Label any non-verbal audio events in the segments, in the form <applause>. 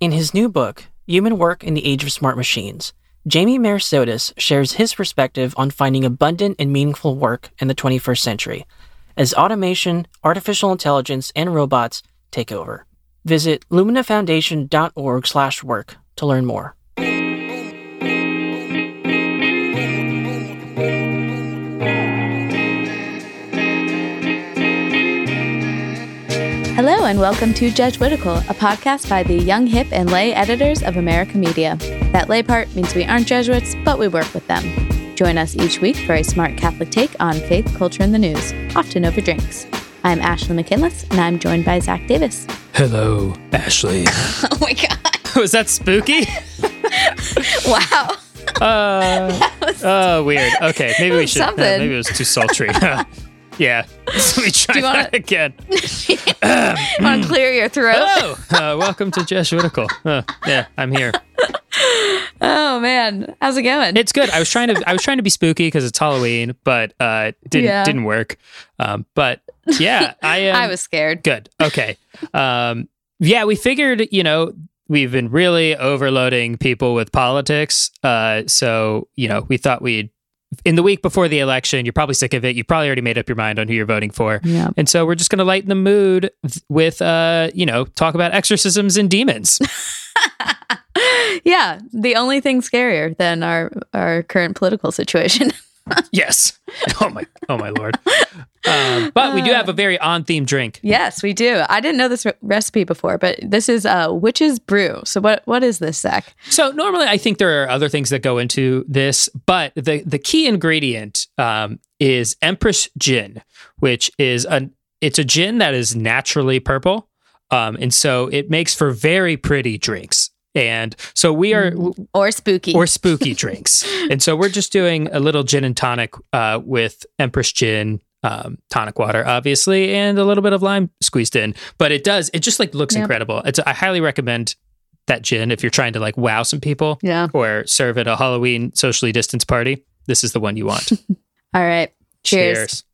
In his new book, Human Work in the Age of Smart Machines, Jamie Merisotis shares his perspective on finding abundant and meaningful work in the 21st century as automation, artificial intelligence, and robots take over. Visit luminafoundation.org/work to learn more. And welcome to Jesuitical, a podcast by the young, hip, and lay editors of America Media. That lay part means we aren't Jesuits, but we work with them. Join us each week for a smart Catholic take on faith, culture, and the news, often over drinks. I'm Ashley McKinless, and I'm joined by Zach Davis. Hello, Ashley. <laughs> Oh my God. <laughs> Was that spooky? <laughs> Wow. Uh, oh, weird. Okay, maybe we should. uh, maybe it was too sultry. Yeah. <laughs> So we try Do you wanna- that again. <laughs> Want to clear your throat? Hello. Uh, welcome to Jesuitical. Uh, yeah, I'm here. Oh, man. How's it going? It's good. I was trying to. I was trying to be spooky because it's Halloween, but uh, it didn't Yeah. didn't work. Um, but yeah, <laughs> I am. I was scared. Good. Okay. Um, yeah, we figured, you know, we've been really overloading people with politics. Uh, so, you know, we thought we'd, in the week before the election, you're probably sick of it. You probably already made up your mind on who you're voting for. Yeah. And so we're just going to lighten the mood with, uh, you know, talk about exorcisms and demons. <laughs> Yeah. The only thing scarier than our, our current political situation. <laughs> yes. Oh my, oh my lord. Um, but we do have a very on theme drink. yes, we do. I didn't know this re- recipe before, but this is uh, Witch's Brew. So, what what is this, Zach? So normally, I think there are other things that go into this, but the the key ingredient um, is Empress Gin, which is a it's a gin that is naturally purple, um, and so it makes for very pretty drinks. And so we are Or spooky? or spooky <laughs> drinks, and so we're just doing a little gin and tonic uh, with Empress Gin. Um, tonic water, obviously, and a little bit of lime squeezed in. But it does, it just like looks Yep. incredible. It's I highly recommend that gin if you're trying to like wow some people yeah. or serve at a Halloween socially distanced party. This is the one you want. <laughs> All right. Cheers.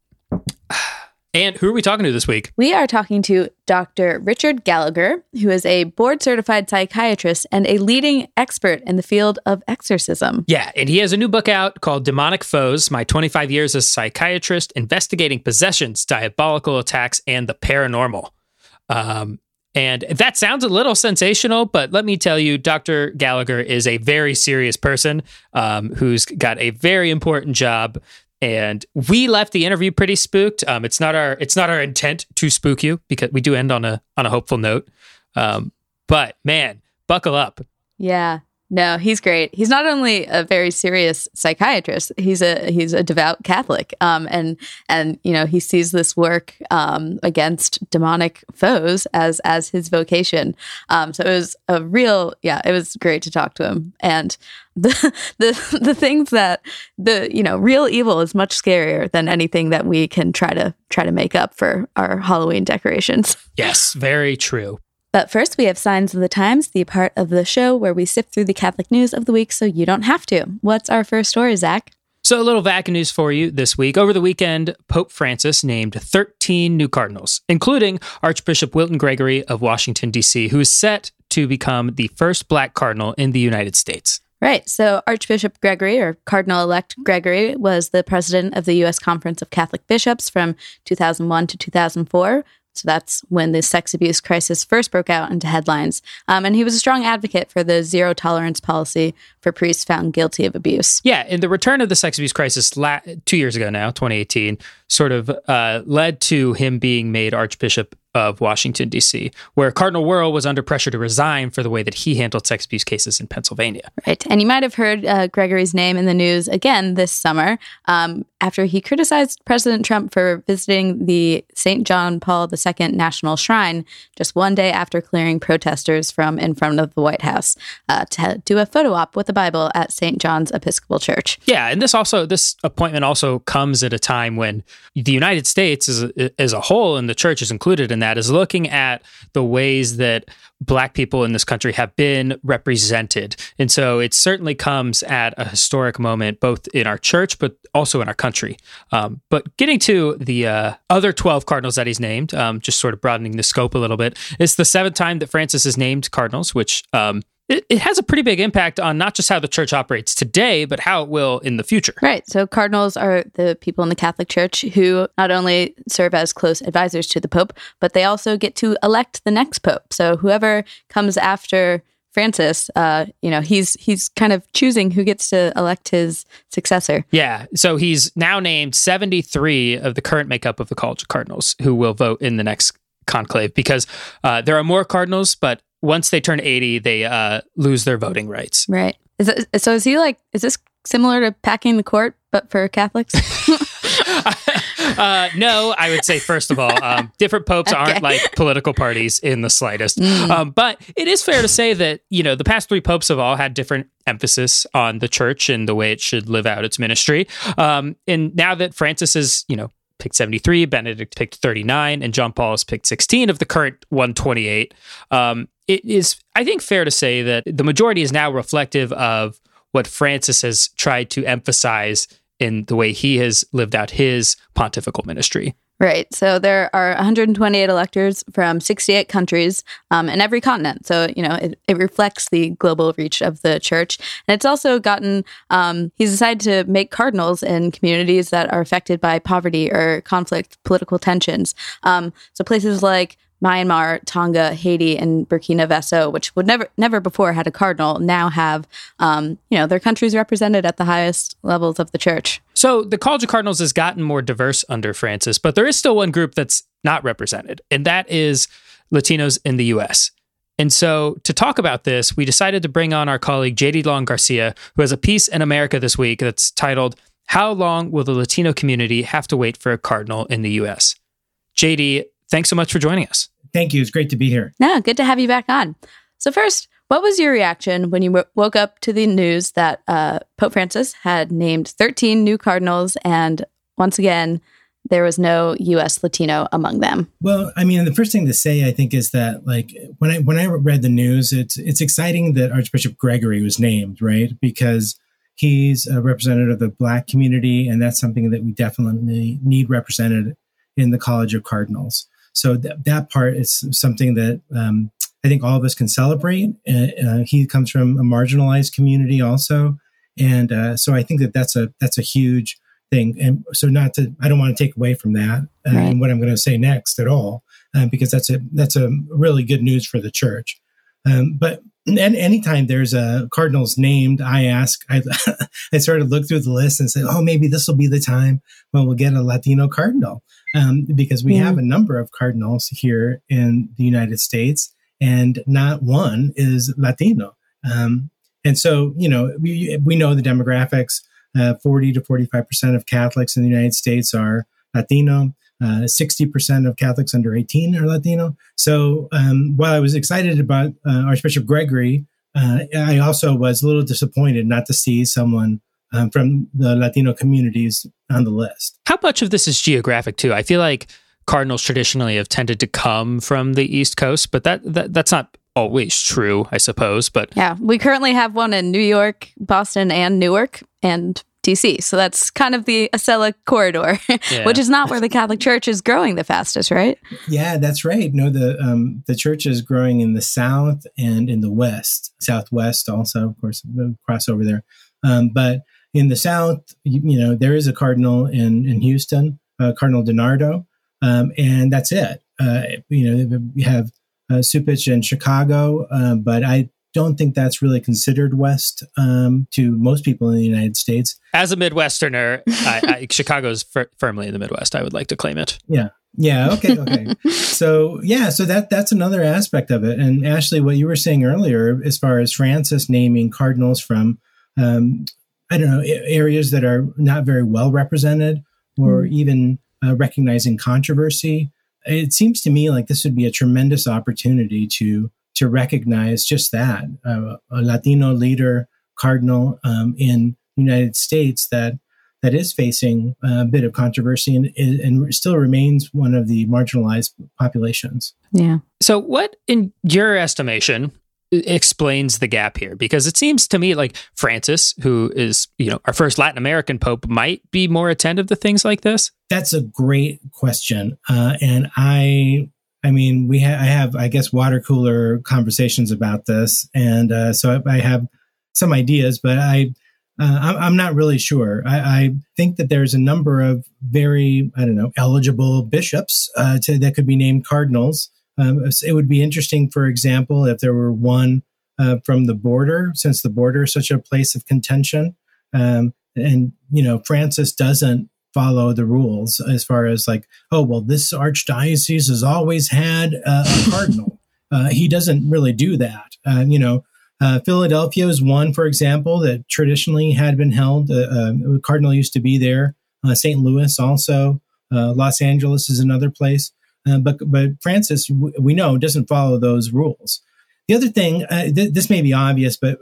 And who are we talking to this week? We are talking to Dr. Richard Gallagher, who is a board certified psychiatrist and a leading expert in the field of exorcism. Yeah, and he has a new book out called Demonic Foes My 25 Years as a Psychiatrist Investigating Possessions, Diabolical Attacks, and the Paranormal. Um, and that sounds a little sensational, but let me tell you, Dr. Gallagher is a very serious person um, who's got a very important job. And we left the interview pretty spooked. Um, it's not our it's not our intent to spook you because we do end on a on a hopeful note. Um, but man, buckle up. Yeah. No, he's great. He's not only a very serious psychiatrist; he's a he's a devout Catholic. Um, and and you know he sees this work um, against demonic foes as as his vocation. Um, so it was a real yeah. It was great to talk to him. And <laughs> the the the things that the you know real evil is much scarier than anything that we can try to try to make up for our Halloween decorations. Yes, very true. But first, we have Signs of the Times, the part of the show where we sift through the Catholic news of the week so you don't have to. What's our first story, Zach? So, a little Vatican news for you this week. Over the weekend, Pope Francis named 13 new cardinals, including Archbishop Wilton Gregory of Washington, D.C., who is set to become the first black cardinal in the United States. Right. So, Archbishop Gregory, or Cardinal elect Gregory, was the president of the U.S. Conference of Catholic Bishops from 2001 to 2004. So that's when the sex abuse crisis first broke out into headlines. Um, and he was a strong advocate for the zero tolerance policy for priests found guilty of abuse. Yeah, in the return of the sex abuse crisis la- two years ago now, 2018, sort of uh, led to him being made Archbishop of Washington, D.C., where Cardinal Wuerl was under pressure to resign for the way that he handled sex abuse cases in Pennsylvania. Right. And you might have heard uh, Gregory's name in the news again this summer um, after he criticized President Trump for visiting the St. John Paul II National Shrine just one day after clearing protesters from in front of the White House uh, to do a photo op with the Bible at St. John's Episcopal Church. Yeah, and this also this appointment also comes at a time when the United States as a, as a whole, and the church is included in that, is looking at the ways that Black people in this country have been represented. And so it certainly comes at a historic moment, both in our church, but also in our country. Um, but getting to the uh, other 12 cardinals that he's named, um, just sort of broadening the scope a little bit, it's the seventh time that Francis has named cardinals, which um, it, it has a pretty big impact on not just how the church operates today, but how it will in the future. Right. So cardinals are the people in the Catholic Church who not only serve as close advisors to the Pope, but they also get to elect the next Pope. So whoever comes after Francis, uh, you know, he's he's kind of choosing who gets to elect his successor. Yeah. So he's now named 73 of the current makeup of the College of Cardinals who will vote in the next conclave because uh, there are more cardinals, but once they turn 80, they uh, lose their voting rights. Right. Is it, so is he like, is this similar to packing the court, but for Catholics? <laughs> uh, no, I would say, first of all, um, different popes <laughs> okay. aren't like political parties in the slightest. Mm. Um, but it is fair to say that, you know, the past three popes have all had different emphasis on the church and the way it should live out its ministry. Um, and now that Francis is, you know, picked 73, Benedict picked 39, and John Paul has picked 16 of the current 128. Um, it is, I think, fair to say that the majority is now reflective of what Francis has tried to emphasize in the way he has lived out his pontifical ministry. Right. So there are 128 electors from 68 countries um, in every continent. So, you know, it, it, reflects the global reach of the church. And it's also gotten, um, he's decided to make cardinals in communities that are affected by poverty or conflict, political tensions. Um, so places like Myanmar, Tonga, Haiti, and Burkina Faso, which would never never before had a cardinal, now have um, you know their countries represented at the highest levels of the church. So the College of Cardinals has gotten more diverse under Francis, but there is still one group that's not represented, and that is Latinos in the U.S. And so, to talk about this, we decided to bring on our colleague JD Long Garcia, who has a piece in America this week that's titled "How Long Will the Latino Community Have to Wait for a Cardinal in the U.S." JD, thanks so much for joining us. Thank you. It's great to be here. No, good to have you back on. So, first, what was your reaction when you w- woke up to the news that uh, Pope Francis had named 13 new cardinals and once again, there was no U.S. Latino among them. Well, I mean, the first thing to say, I think, is that like when I when I read the news, it's it's exciting that Archbishop Gregory was named, right? Because he's a representative of the Black community, and that's something that we definitely need represented in the College of Cardinals. So th- that part is something that um, I think all of us can celebrate. Uh, uh, he comes from a marginalized community also, and uh, so I think that that's a that's a huge thing. And so not to I don't want to take away from that uh, right. and what I'm going to say next at all, uh, because that's a that's a really good news for the church. Um, but and anytime there's a cardinals named, I ask, I, <laughs> I sort of look through the list and say, oh, maybe this will be the time when we'll get a Latino cardinal um, because we have a number of cardinals here in the United States, and not one is Latino. Um, and so, you know, we, we know the demographics. Uh, 40 to 45 percent of Catholics in the United States are Latino. Uh, 60% of Catholics under 18 are Latino. So um, while I was excited about uh, Archbishop Gregory, uh, I also was a little disappointed not to see someone um, from the Latino communities on the list. How much of this is geographic too? I feel like Cardinals traditionally have tended to come from the East Coast, but that, that that's not always true, I suppose. But yeah, we currently have one in New York, Boston, and Newark, and DC. So that's kind of the Acela corridor, <laughs> yeah. which is not where the Catholic Church is growing the fastest, right? Yeah, that's right. No, the um, the church is growing in the south and in the west, southwest also, of course, crossover there. Um, but in the South, you, you, know, there is a cardinal in, in Houston, uh, Cardinal DiNardo, um, and that's it. Uh, you know, we have uh, Cupich in Chicago, uh, but I don't think that's really considered West um, to most people in the United States. As a Midwesterner, I, I, <laughs> Chicago is fir- firmly in the Midwest. I would like to claim it. Yeah. Yeah. Okay. Okay. <laughs> so yeah. So that that's another aspect of it. And Ashley, what you were saying earlier, as far as Francis naming cardinals from um, I don't know, areas that are not very well represented or mm. even uh, recognizing controversy. It seems to me like this would be a tremendous opportunity to to recognize just that uh, a Latino leader cardinal um, in the United States that that is facing a bit of controversy and, and still remains one of the marginalized populations. Yeah. So, what, in your estimation, explains the gap here? Because it seems to me like Francis, who is you know our first Latin American pope, might be more attentive to things like this. That's a great question, uh, and I. I mean, we ha- I have, I guess, water cooler conversations about this, and uh, so I, I have some ideas, but I uh, I'm not really sure. I, I, think that there's a number of very, I don't know, eligible bishops uh, to, that could be named cardinals. Um, it would be interesting, for example, if there were one uh, from the border, since the border is such a place of contention. Um, and, you know, Francis doesn't follow the rules as far as like, oh, well, this archdiocese has always had a <laughs> cardinal. Uh, he doesn't really do that. Uh, you know, uh, Philadelphia is one, for example, that traditionally had been held. Uh, uh, Cardinal used to be there. Uh, St. Louis also. Uh, Los Angeles is another place. Uh, but but Francis, w- we know, doesn't follow those rules. The other thing, th- this may be obvious, but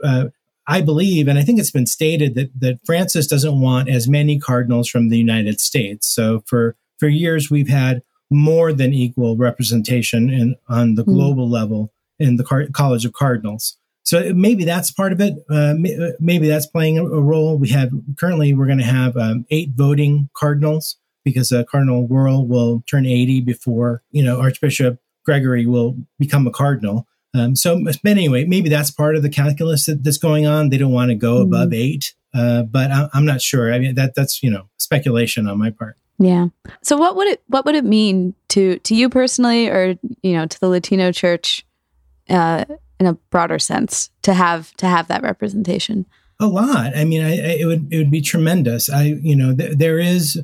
I believe, and I think it's been stated that that Francis doesn't want as many cardinals from the United States. So for for years, we've had more than equal representation in on the mm. global level in the Car- College of Cardinals. So maybe that's part of it. Uh, uh maybe that's playing a, role. We have currently we're going to have um, eight voting cardinals because uh, Cardinal Wuerl will turn 80 before you know Archbishop Gregory will become a cardinal. Um, so, but anyway, maybe that's part of the calculus that, that's going on. They don't want to go mm-hmm. above eight, uh, but I, am not sure. I mean, that that's you know speculation on my part. Yeah. So, what would it what would it mean to to you personally, or you know, to the Latino Church? Uh, in a broader sense to have to have that representation a lot i mean I, I, it would it would be tremendous i you know th- there is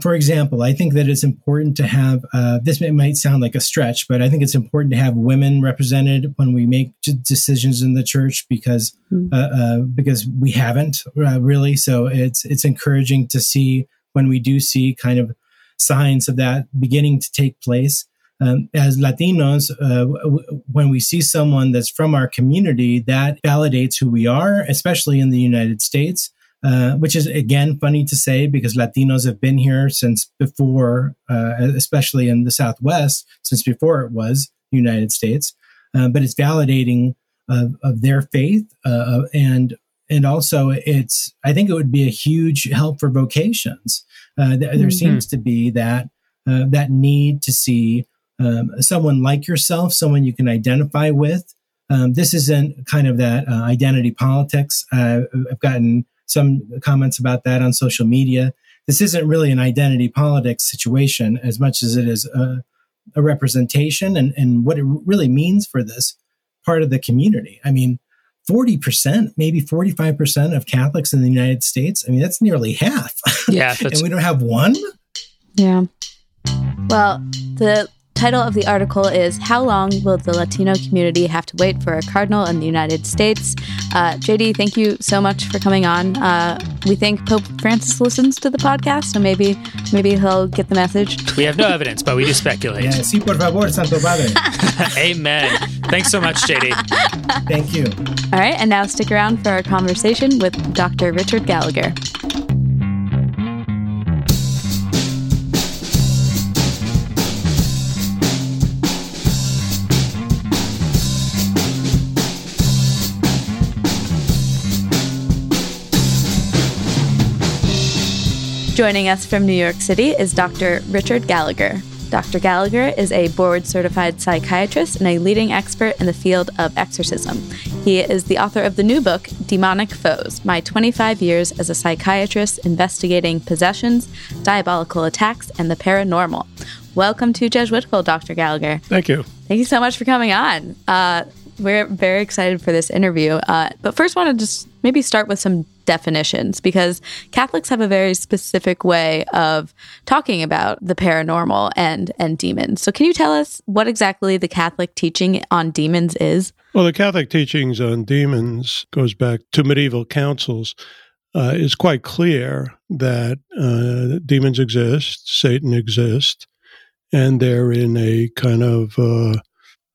for example i think that it's important to have uh, this might sound like a stretch but i think it's important to have women represented when we make decisions in the church because mm-hmm. uh, uh, because we haven't uh, really so it's it's encouraging to see when we do see kind of signs of that beginning to take place um, as Latinos, uh, w- when we see someone that's from our community, that validates who we are, especially in the United States. Uh, which is again funny to say because Latinos have been here since before, uh, especially in the Southwest, since before it was the United States. Uh, but it's validating of, of their faith, uh, and and also it's. I think it would be a huge help for vocations. Uh, th- there mm-hmm. seems to be that that need to see um, someone like yourself, someone you can identify with. Um, this isn't kind of that uh, identity politics. Uh, I've gotten some comments about that on social media. This isn't really an identity politics situation as much as it is a, a representation and, and what it really means for this part of the community. I mean, 40%, maybe 45% of Catholics in the United States. I mean, that's nearly half. Yeah. <laughs> and we don't have one? Yeah. Well, the title of the article is How Long Will the Latino Community Have to Wait for a Cardinal in the United States? Uh, JD, thank you so much for coming on. Uh, we think Pope Francis listens to the podcast, so maybe maybe he'll get the message. We have no evidence, but we do speculate. Yeah, sí, por favor, Santo Padre. <laughs> Amen. Thanks so much, JD. Thank you. All right, and now stick around for our conversation with Dr. Richard Gallagher. Joining us from New York City is Dr. Richard Gallagher. Dr. Gallagher is a board certified psychiatrist and a leading expert in the field of exorcism. He is the author of the new book, Demonic Foes My 25 Years as a Psychiatrist Investigating Possessions, Diabolical Attacks, and the Paranormal. Welcome to Jesuitical, Dr. Gallagher. Thank you. Thank you so much for coming on. Uh, we're very excited for this interview. Uh, but first, want to just maybe start with some definitions because Catholics have a very specific way of talking about the paranormal and and demons. So can you tell us what exactly the Catholic teaching on demons is? Well, the Catholic teachings on demons goes back to medieval councils. Uh, is quite clear that uh, demons exist, Satan exists, and they're in a kind of uh,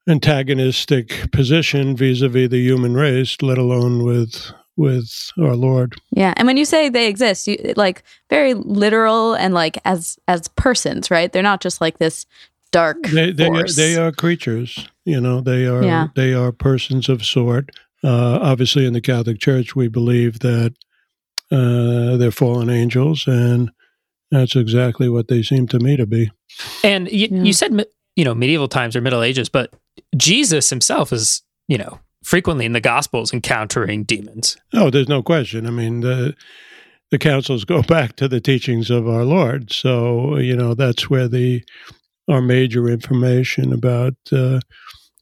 antagonistic position vis-a-vis the human race, let alone with with our Lord. Yeah, and when you say they exist, you, like very literal and like as as persons, right? They're not just like this dark They they, force. they are creatures. You know, they are Yeah. they are persons of sort. Uh, obviously, in the Catholic Church, we believe that uh, they're fallen angels, and that's exactly what they seem to me to be. And you, Yeah. you said, you know, medieval times or Middle Ages, but Jesus himself is, you know, frequently in the Gospels encountering demons. Oh, there's no question. I mean, the the councils go <laughs> back to the teachings of our Lord, so you know that's where the our major information about uh,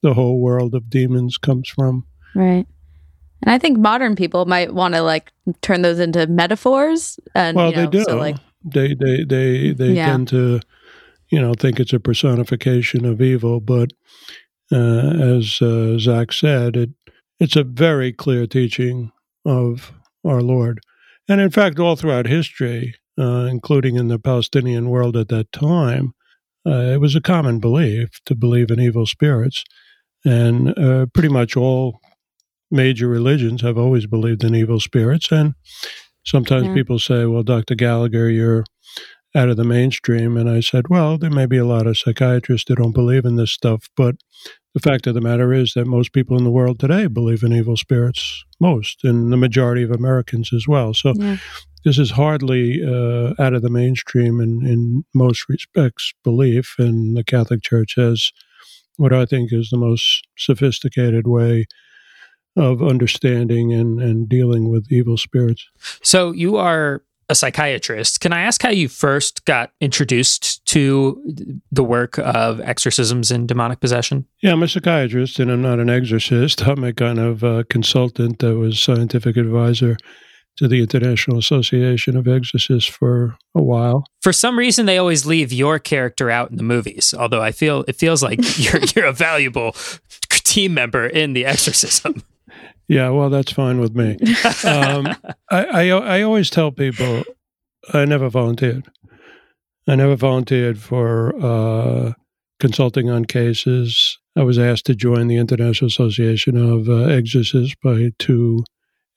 the whole world of demons comes from. right. And I think modern people might want to like turn those into metaphors. And well, you know, they do. So like, they they they they Yeah. tend to, you know, think it's a personification of evil. But uh, as uh, Zach said, it it's a very clear teaching of our Lord, and in fact, all throughout history, uh, including in the Palestinian world at that time, uh, it was a common belief to believe in evil spirits, and uh, pretty much all major religions have always believed in evil spirits. And sometimes Yeah. people say well dr gallagher you're out of the mainstream. And i said well there may be a lot of psychiatrists that don't believe in this stuff but the fact of the matter is that most people in the world today believe in evil spirits most and the majority of americans as well so yeah. this is hardly uh, out of the mainstream in, in most respects belief and the catholic church has what i think is the most sophisticated way of understanding and, and dealing with evil spirits So you are a psychiatrist. Can I ask how you first got introduced to the work of exorcisms and demonic possession? Yeah, I'm a psychiatrist and I'm not an exorcist. <laughs> I'm a kind of uh, consultant that was scientific advisor to the International Association of Exorcists for a while. For some reason, they always leave your character out in the movies. Although I feel it feels like <laughs> you're you're a valuable <laughs> team member in the exorcism. Yeah, well, that's fine with me. <laughs> Um, I, I, I always tell people I never volunteered. I never volunteered for uh, consulting on cases. I was asked to join the International Association of uh, Exorcists by two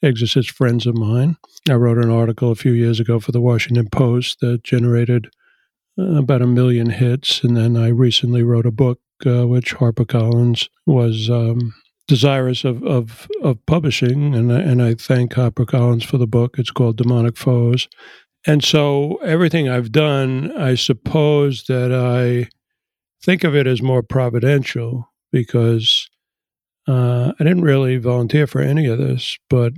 exorcist friends of mine. I wrote an article a few years ago for the Washington Post that generated uh, about a million hits. And then I recently wrote a book, uh, which HarperCollins was um, desirous of, of, of publishing. And and I thank HarperCollins for the book. It's called Demonic Foes. And so everything I've done, I suppose that I think of it as more providential because uh, I didn't really volunteer for any of this, but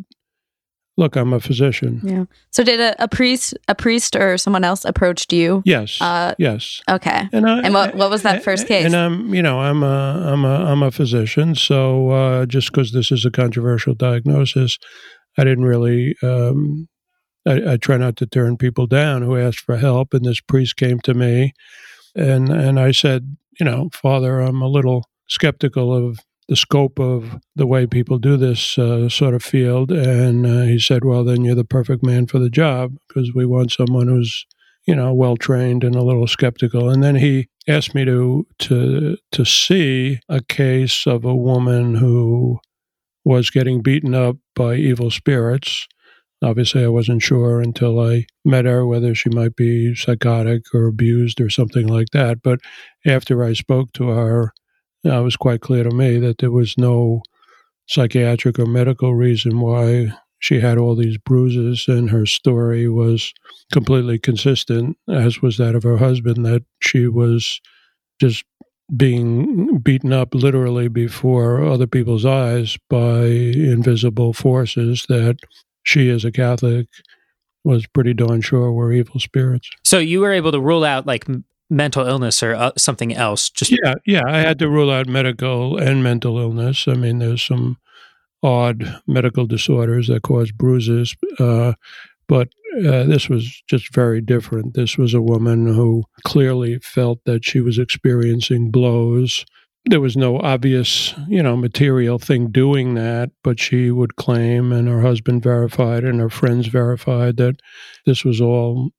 look, I'm a physician. Yeah. So did a, a priest, a priest, or someone else approached you? Yes, Uh, yes. okay. And, I, And what- what was that first case? And I'm, you know, I'm a, I'm a, I'm a physician. So uh, just because this is a controversial diagnosis, I didn't really. Um, I, I try not to turn people down who ask for help. And this priest came to me, and and I said, you know, Father, I'm a little skeptical of the scope of the way people do this uh, sort of field. And uh, he said, well, then you're the perfect man for the job because we want someone who's you know, well trained and a little skeptical. And then he asked me to to to see a case of a woman who was getting beaten up by evil spirits. Obviously, I wasn't sure until I met her whether she might be psychotic or abused or something like that. But after I spoke to her, it was quite clear to me that there was no psychiatric or medical reason why she had all these bruises, and her story was completely consistent, as was that of her husband, that she was just being beaten up literally before other people's eyes by invisible forces that she, as a Catholic, was pretty darn sure were evil spirits. So you were able to rule out like mental illness or uh, something else. Just Yeah, yeah. I had to rule out medical and mental illness. I mean, there's some odd medical disorders that cause bruises, uh, but uh, this was just very different. This was a woman who clearly felt that she was experiencing blows. There was no obvious, you know, material thing doing that, but she would claim, and her husband verified, and her friends verified that this was all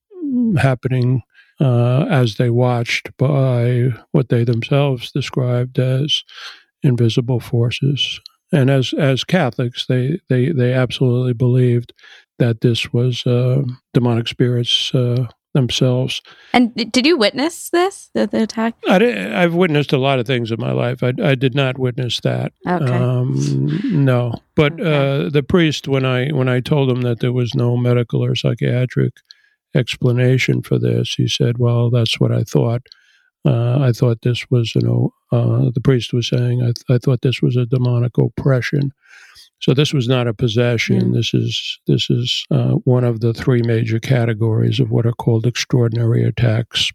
happening uh, as they watched by what they themselves described as invisible forces. and as as Catholics, they they they absolutely believed that this was uh, demonic spirits uh, themselves. And did you witness this, the, the attack? I have witnessed a lot of things in my life. I, I did not witness that. Okay. Um, no, but okay. uh, the priest, when I when I told him that there was no medical or psychiatric explanation for this, he said, "Well, that's what I thought. Uh, I thought this was, you know, uh, the priest was saying, I, th- I thought this was a demonic oppression." So this was not a possession. This is this is uh, one of the three major categories of what are called extraordinary attacks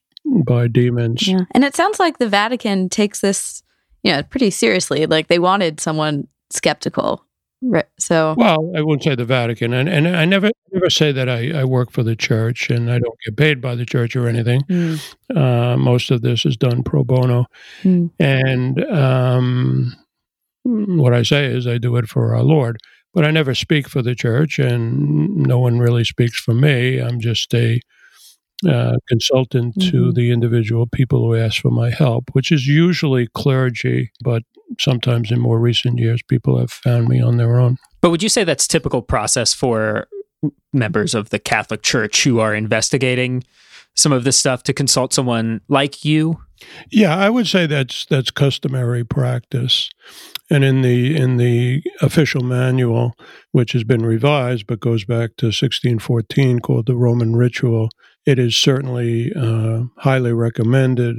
by demons. Yeah, and it sounds like the Vatican takes this, yeah, pretty seriously. Like they wanted someone skeptical. Right. So well, I wouldn't say the Vatican, and and I never never say that I, I work for the church and I don't get paid by the church or anything. Mm. Uh, most of this is done pro bono, mm. and um, what I say is I do it for our Lord. But I never speak for the church, and no one really speaks for me. I'm just a uh, consultant mm-hmm. to the individual people who ask for my help, which is usually clergy, but sometimes in more recent years, people have found me on their own. But would you say that's typical process for members of the Catholic Church who are investigating some of this stuff to consult someone like you? Yeah, I would say that's that's customary practice. And in the in the official manual, which has been revised but goes back to 1614, called the Roman Ritual, it is certainly uh, highly recommended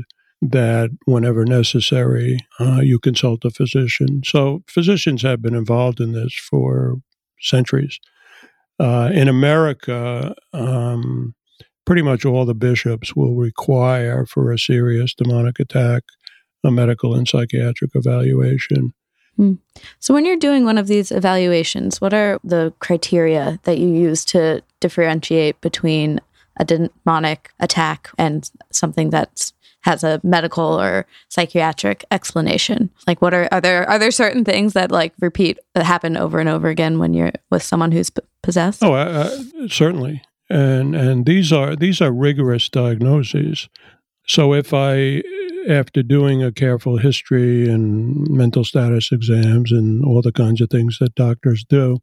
that whenever necessary, uh, you consult a physician. So physicians have been involved in this for centuries. Uh, in America, um, pretty much all the bishops will require for a serious demonic attack a medical and psychiatric evaluation. Hmm. So, when you're doing one of these evaluations, what are the criteria that you use to differentiate between a demonic attack and something that has a medical or psychiatric explanation? Like, what are are there are there certain things that like repeat that happen over and over again when you're with someone who's p- possessed? Oh, uh, certainly, and and these are these are rigorous diagnoses. So, if I after doing a careful history and mental status exams and all the kinds of things that doctors do,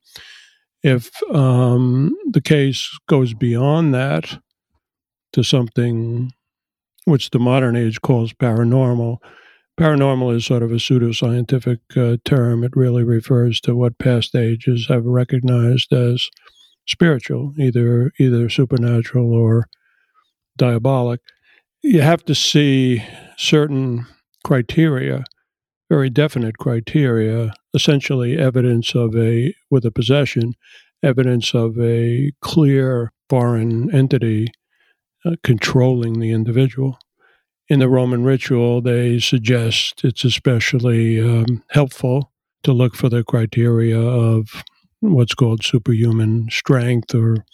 if um, the case goes beyond that to something which the modern age calls paranormal, paranormal is sort of a pseudoscientific uh, term. It really refers to what past ages have recognized as spiritual, either either supernatural or diabolic you have to see certain criteria, very definite criteria, essentially evidence of a, with a possession, evidence of a clear foreign entity uh, controlling the individual. In the Roman ritual, they suggest it's especially um, helpful to look for the criteria of what's called superhuman strength or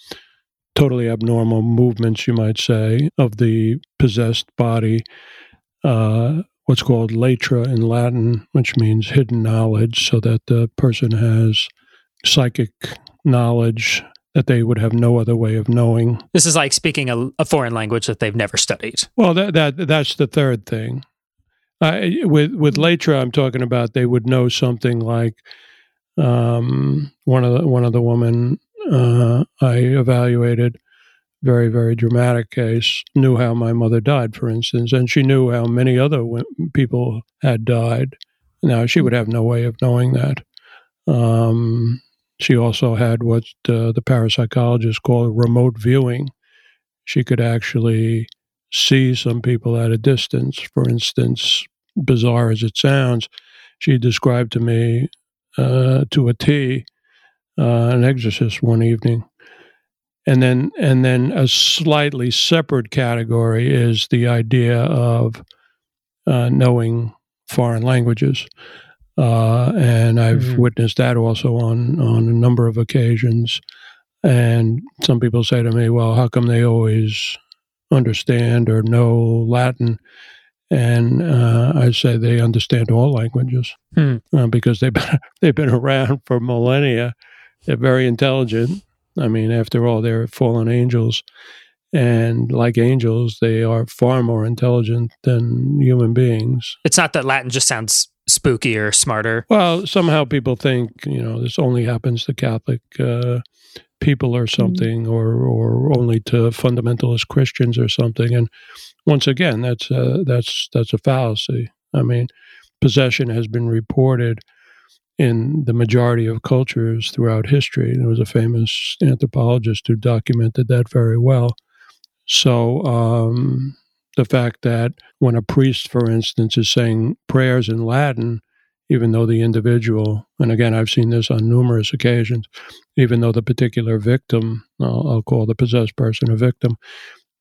totally abnormal movements, you might say, of the possessed body. Uh, what's called latra in Latin, which means hidden knowledge, so that the person has psychic knowledge that they would have no other way of knowing. This is like speaking a, a foreign language that they've never studied. Well, that, that that's the third thing. Uh, with with latra, I'm talking about they would know something like um, one of the one of the women uh, I evaluated very, very dramatic case, knew how my mother died, for instance, and she knew how many other people had died. Now, she would have no way of knowing that. Um, she also had what uh, the parapsychologists call remote viewing. She could actually see some people at a distance. For instance, bizarre as it sounds, she described to me uh, to a T uh, an exorcist one evening. And then, and then a slightly separate category is the idea of uh, knowing foreign languages, uh, and I've mm-hmm. witnessed that also on on a number of occasions. And some people say to me, "Well, how come they always understand or know Latin?" And uh, I say they understand all languages hmm. uh, because they've been, <laughs> they've been around for millennia they're very intelligent. I mean, after all, they're fallen angels. And like angels, they are far more intelligent than human beings. It's not that Latin just sounds spookier, smarter. Well, somehow people think you know this only happens to Catholic uh, people or something, mm-hmm. or or only to fundamentalist Christians or something. And once again, that's uh, that's that's a fallacy. I mean, possession has been reported in the majority of cultures throughout history. There was a famous anthropologist who documented that very well. So um, the fact that when a priest, for instance, is saying prayers in Latin, even though the individual, and again, I've seen this on numerous occasions, even though the particular victim, I'll, I'll call the possessed person a victim,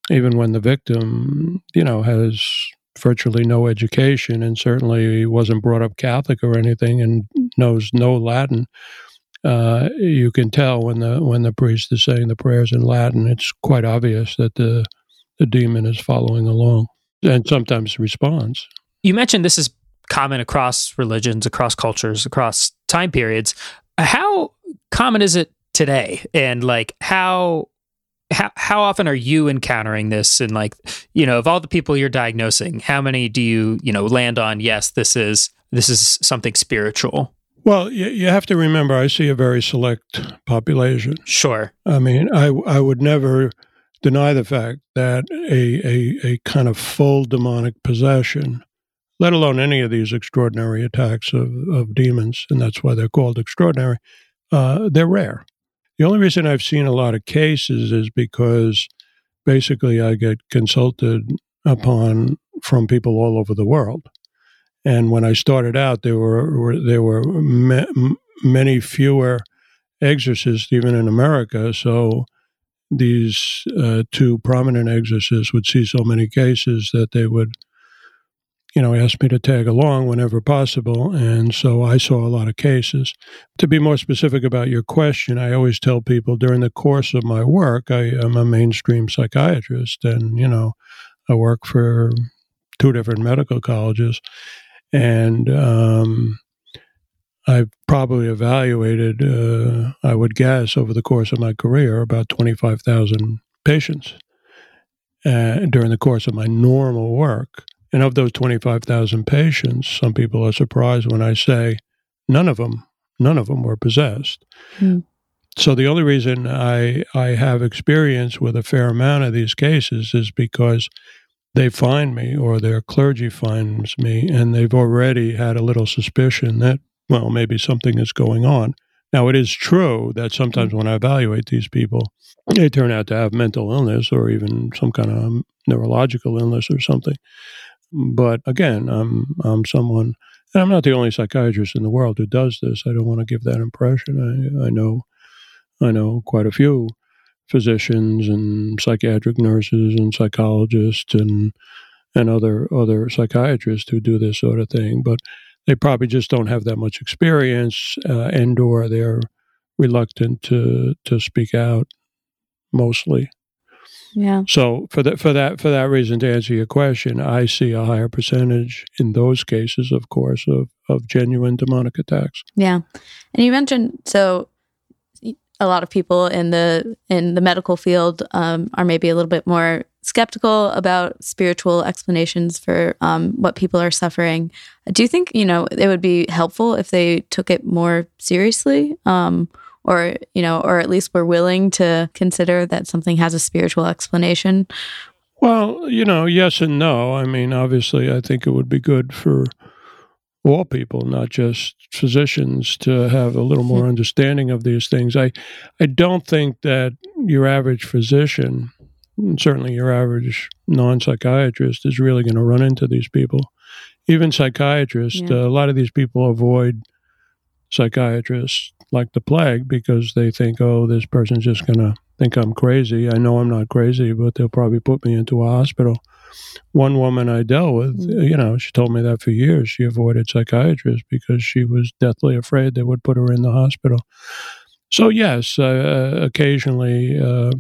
even when the victim, you know, has virtually no education and certainly wasn't brought up Catholic or anything and knows no Latin, uh, you can tell when the when the priest is saying the prayers in Latin. It's quite obvious that the the demon is following along and mm-hmm. sometimes responds. You mentioned this is common across religions, across cultures, across time periods. How common is it today? And like how how how often are you encountering this and like you know of all the people you're diagnosing how many do you you know land on yes this is this is something spiritual well you, you have to remember i see a very select population sure i mean i i would never deny the fact that a, a, a kind of full demonic possession, let alone any of these extraordinary attacks of, of demons, and that's why they're called extraordinary, uh, they're rare. The only reason I've seen a lot of cases is because basically I get consulted upon from people all over the world. And when I started out, there were, there were ma- many fewer exorcists even in America. So these uh, two prominent exorcists would see so many cases that they would, you know, ask me to tag along whenever possible. And so I saw a lot of cases. To be more specific about your question, I always tell people during the course of my work, I am a mainstream psychiatrist and, you know, I work for two different medical colleges. And, um, I've probably evaluated, uh, I would guess, over the course of my career, about 25,000 patients uh, during the course of my normal work. And of those 25,000 patients, some people are surprised when I say none of them, none of them were possessed. Mm. So the only reason I, I have experience with a fair amount of these cases is because they find me or their clergy finds me and they've already had a little suspicion that well, maybe something is going on. Now, it is true that sometimes mm-hmm. when I evaluate these people, they turn out to have mental illness or even some kind of neurological illness or something. But again, I'm I'm someone, and I'm not the only psychiatrist in the world who does this. I don't want to give that impression. I, I know, I know quite a few physicians and psychiatric nurses and psychologists and and other other psychiatrists who do this sort of thing. But they probably just don't have that much experience uh, and or they're reluctant to to speak out mostly. Yeah. So for that for that for that reason to answer your question i see a higher percentage in those cases of course of of genuine demonic attacks. Yeah. And you mentioned so a lot of people in the in the medical field um, are maybe a little bit more skeptical about spiritual explanations for um, what people are suffering. Do you think you know it would be helpful if they took it more seriously, um, or you know, or at least were willing to consider that something has a spiritual explanation? Well, you know, yes and no. I mean, obviously, I think it would be good for all people, not just physicians, to have a little more <laughs> understanding of these things. I, I don't think that your average physician certainly your average non psychiatrist is really going to run into these people. Even psychiatrists, yeah. uh, a lot of these people avoid psychiatrists like the plague because they think, oh, this person's just going to think I'm crazy. I know I'm not crazy, but they'll probably put me into a hospital. One woman I dealt with, mm-hmm. you know, she told me that for years she avoided psychiatrists because she was deathly afraid they would put her in the hospital. So, yes, uh, occasionally, uh,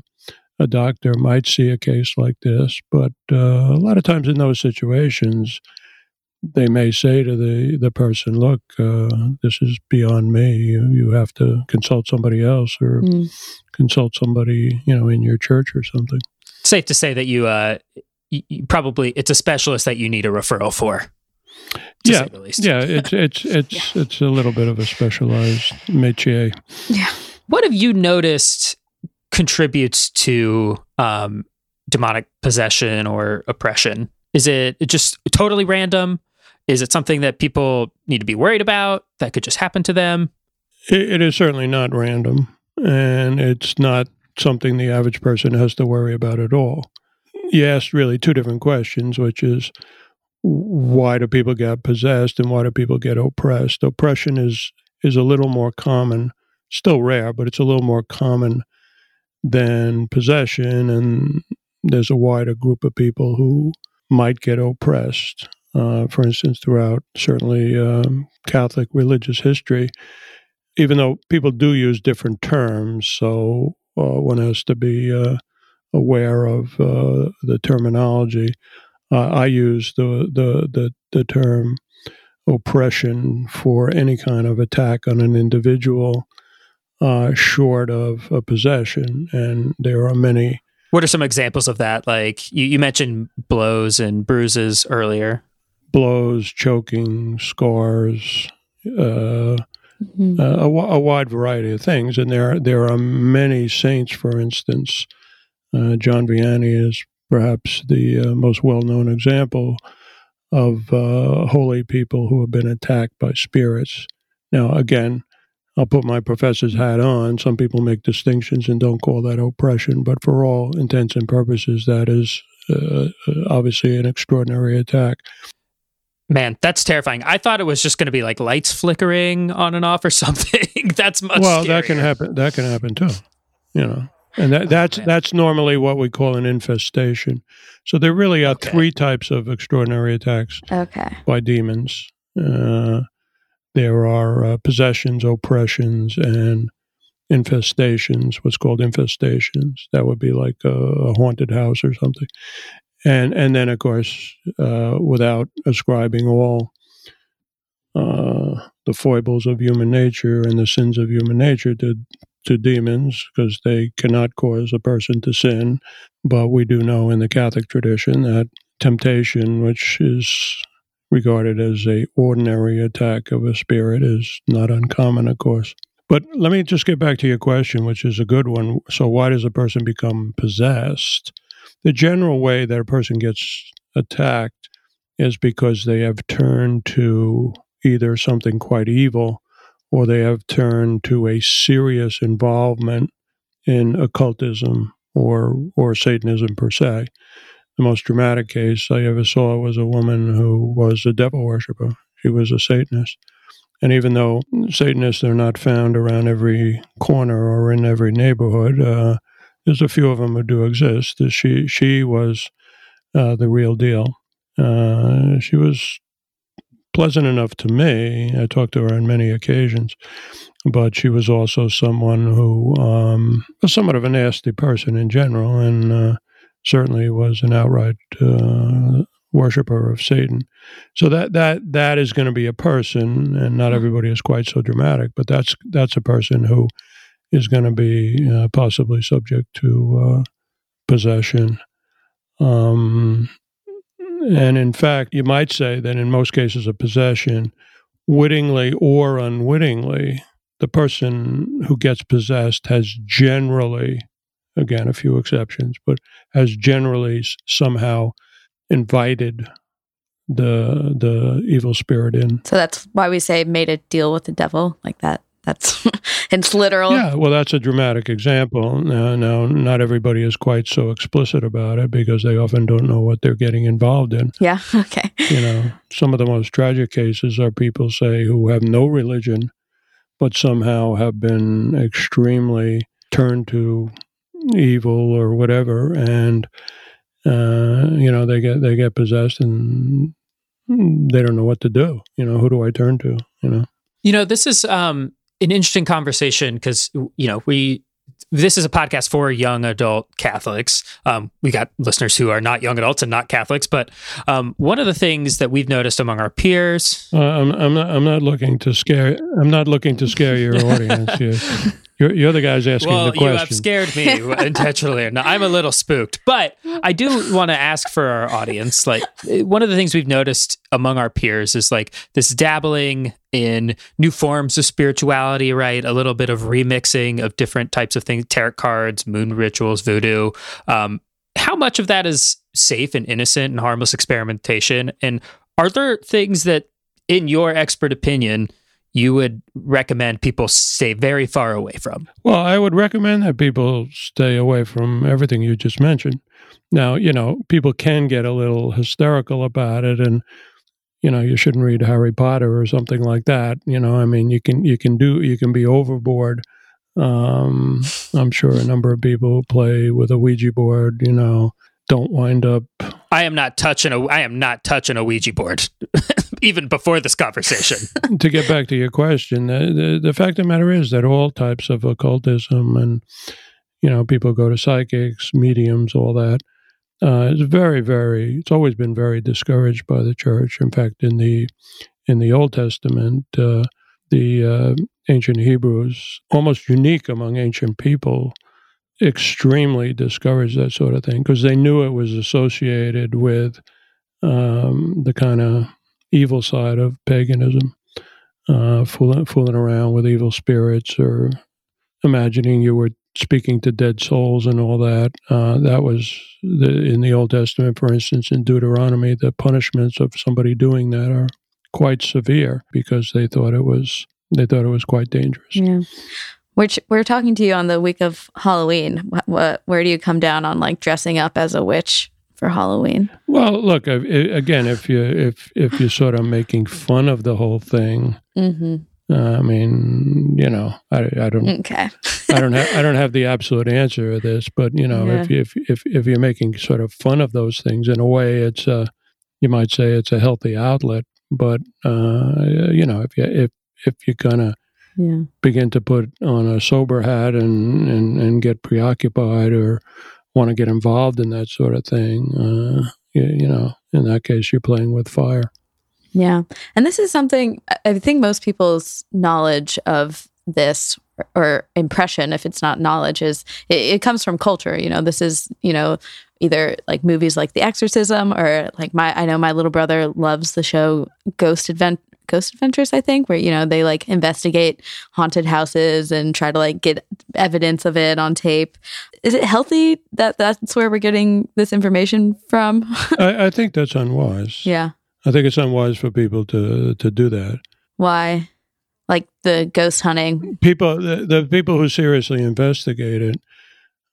a doctor might see a case like this, but uh, a lot of times in those situations, they may say to the, the person, look, uh, this is beyond me. You, you have to consult somebody else or mm. consult somebody, you know, in your church or something. Safe to say that you, you, probably, it's a specialist that you need a referral for. yeah, the yeah, it's <laughs> it's it's yeah. it's a little bit of a specialized métier. Yeah. What have you noticed contributes to um, demonic possession or oppression? Is it just totally random? Is it something that people need to be worried about that could just happen to them? it, it is certainly not random, and it's not something the average person has to worry about at all. You asked really two different questions, which is why do people get possessed and why do people get oppressed? Oppression is is a little more common, still rare, but it's a little more common than possession, and there's a wider group of people who might get oppressed. Uh, for instance, throughout certainly um, Catholic religious history, even though people do use different terms, so uh, one has to be uh, aware of uh, the terminology. Uh, I use the, the, the, the term oppression for any kind of attack on an individual uh, short of a possession. And there are many. What are some examples of that? Like you, you mentioned blows and bruises earlier. Blows, choking, scars, uh, mm-hmm. uh, a, a, wide variety of things. And there, there are many saints, for instance. Uh, John Vianney is perhaps the uh, most well known example of uh, holy people who have been attacked by spirits. Now, again, I'll put my professor's hat on. Some people make distinctions and don't call that oppression, but for all intents and purposes, that is uh, uh, obviously an extraordinary attack. Man, that's terrifying. I thought it was just going to be like lights flickering on and off or <laughs> something. that's much. Well, scarier. that can happen. That can happen too. You know, and that, that's oh, that's normally what we call an infestation. So there really are okay. three types of extraordinary attacks. Okay. By demons, uh, there are uh, possessions, oppressions, and infestations. What's called infestations. That would be like a, a haunted house or something and and then of course uh, without ascribing all uh, the foibles of human nature and the sins of human nature to to demons because they cannot cause a person to sin. But we do know in the catholic tradition that temptation which is regarded as a ordinary attack of a spirit is not uncommon of course. But let me just get back to your question which is a good one. So why does a person become possessed? The general way that a person gets attacked is because they have turned to either something quite evil or they have turned to a serious involvement in occultism or or Satanism per se. The most dramatic case I ever saw was a woman who was a devil worshiper. She was a Satanist. And even though Satanists are not found around every corner or in every neighborhood, uh, there's a few of them who do exist. She she was uh, the real deal. Uh, she was pleasant enough to me. I talked to her on many occasions, but she was also someone who um, was somewhat of a nasty person in general, and uh, certainly was an outright uh, worshiper of Satan. So that that that is going to be a person, and not everybody is quite so dramatic, but that's that's a person who is going to be uh, possibly subject to uh, possession. Um, and in fact, you might say that in most cases of possession, wittingly or unwittingly, the person who gets possessed has generally, again, a few exceptions, but has generally somehow invited the the evil spirit in. So that's why we say made a deal with the devil like that. That's <laughs> it's literal. Yeah, well, that's a dramatic example. Now, now, not everybody is quite so explicit about it because they often don't know what they're getting involved in. Yeah. <laughs> Okay. You know, some of the most tragic cases are people say who have no religion, but somehow have been extremely turned to evil or whatever, and uh, you know they get they get possessed and they don't know what to do. You know, who do I turn to? You know. You know, this is um, an interesting conversation because you know we this is a podcast for young adult Catholics. Um, we got listeners who are not young adults and not Catholics, but um, one of the things that we've noticed among our peers, uh, I'm, I'm, not, I'm not looking to scare. I'm not looking to scare your audience here. <laughs> You're, you're the guys asking well, the question. you have scared me <laughs> intentionally. No, I'm a little spooked, but I do want to ask for our audience. Like, one of the things we've noticed among our peers is like this dabbling in new forms of spirituality, right? A little bit of remixing of different types of things, tarot cards, moon rituals, voodoo. Um, how much of that is safe and innocent and harmless experimentation? And are there things that, in your expert opinion, you would recommend people stay very far away from? Well, I would recommend that people stay away from everything you just mentioned. Now, you know, people can get a little hysterical about it and you know, you shouldn't read Harry Potter or something like that. You know, I mean, you can you can do you can be overboard. Um, I'm sure a number of people play with a Ouija board, you know, don't wind up. I am not touching a. I am not touching a Ouija board, <laughs> even before this conversation. <laughs> <laughs> to get back to your question, the, the, the fact of the matter is that all types of occultism and you know people go to psychics, mediums, all that. Uh, it's very, very. It's always been very discouraged by the church. In fact, in the in the Old Testament, uh, the uh, ancient Hebrews, almost unique among ancient people, extremely discouraged that sort of thing because they knew it was associated with um, the kind of evil side of paganism, uh, fooling, fooling around with evil spirits or imagining you were speaking to dead souls and all that. Uh, that was the, in the Old Testament, for instance, in Deuteronomy, the punishments of somebody doing that are quite severe because they thought it was they thought it was quite dangerous. Yeah. Which we're talking to you on the week of Halloween. What, what, where do you come down on like dressing up as a witch for Halloween? Well, look again. If you if if you're sort of making fun of the whole thing, mm-hmm. uh, I mean, you know, I, I don't. Okay. <laughs> I don't have I don't have the absolute answer to this, but you know, Yeah. if if if if you're making sort of fun of those things in a way, it's a you might say it's a healthy outlet. But uh, you know, if you if if you're gonna Yeah. begin to put on a sober hat and and, and get preoccupied or want to get involved in that sort of thing, uh, you, you know, in that case, you're playing with fire. Yeah. And this is something I- think most people's knowledge of this or impression, if it's not knowledge, is it, it comes from culture. You know, this is, you know, either like movies like The Exorcist or like my, I know my little brother loves the show Ghost Advent. Ghost Adventures, I think, where you know they like investigate haunted houses and try to like get evidence of it on tape. Is it healthy that that's where we're getting this information from? <laughs> I, I think that's unwise. yeah. I think it's unwise for people to to do that. Why? Like the ghost hunting. people the, the people who seriously investigate it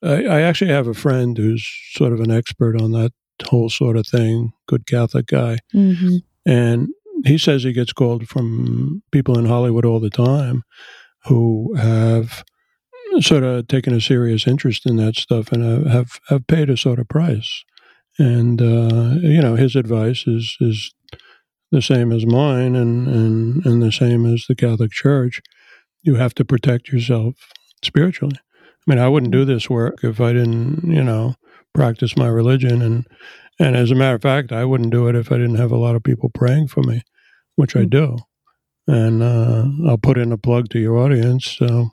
I, I actually have a friend who's sort of an expert on that whole sort of thing good catholic guy Mm-hmm. and he says he gets called from people in hollywood all the time who have sort of taken a serious interest in that stuff and have have, have paid a sort of price. And uh, you know his advice is is the same as mine and, and and the same as the catholic church. You have to protect yourself spiritually. I mean, I wouldn't do this work if I didn't, you know, practice my religion. And and as a matter of fact, I wouldn't do it if I didn't have a lot of people praying for me, which I Mm. do. And uh, I'll put in a plug to your audience. So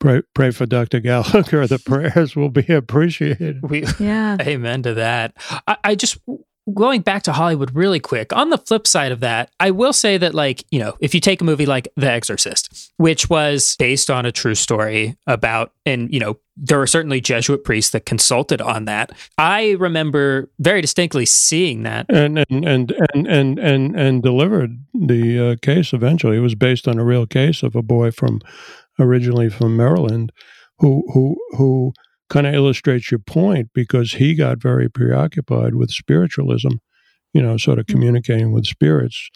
pray pray for Dr. Gallagher. <laughs> The prayers will be appreciated. We Yeah. <laughs> Amen to that. I, I just going back to Hollywood really quick. On the flip side of that, I will say that, like, you know, if you take a movie like The Exorcist, which was based on a true story about, and, you know, there were certainly Jesuit priests that consulted on that. I remember very distinctly seeing that. And and and and and and, and delivered the uh, case eventually. It was based on a real case of a boy from originally from Maryland who who who kind of illustrates your point because he got very preoccupied with spiritualism, you know, sort of communicating with spirits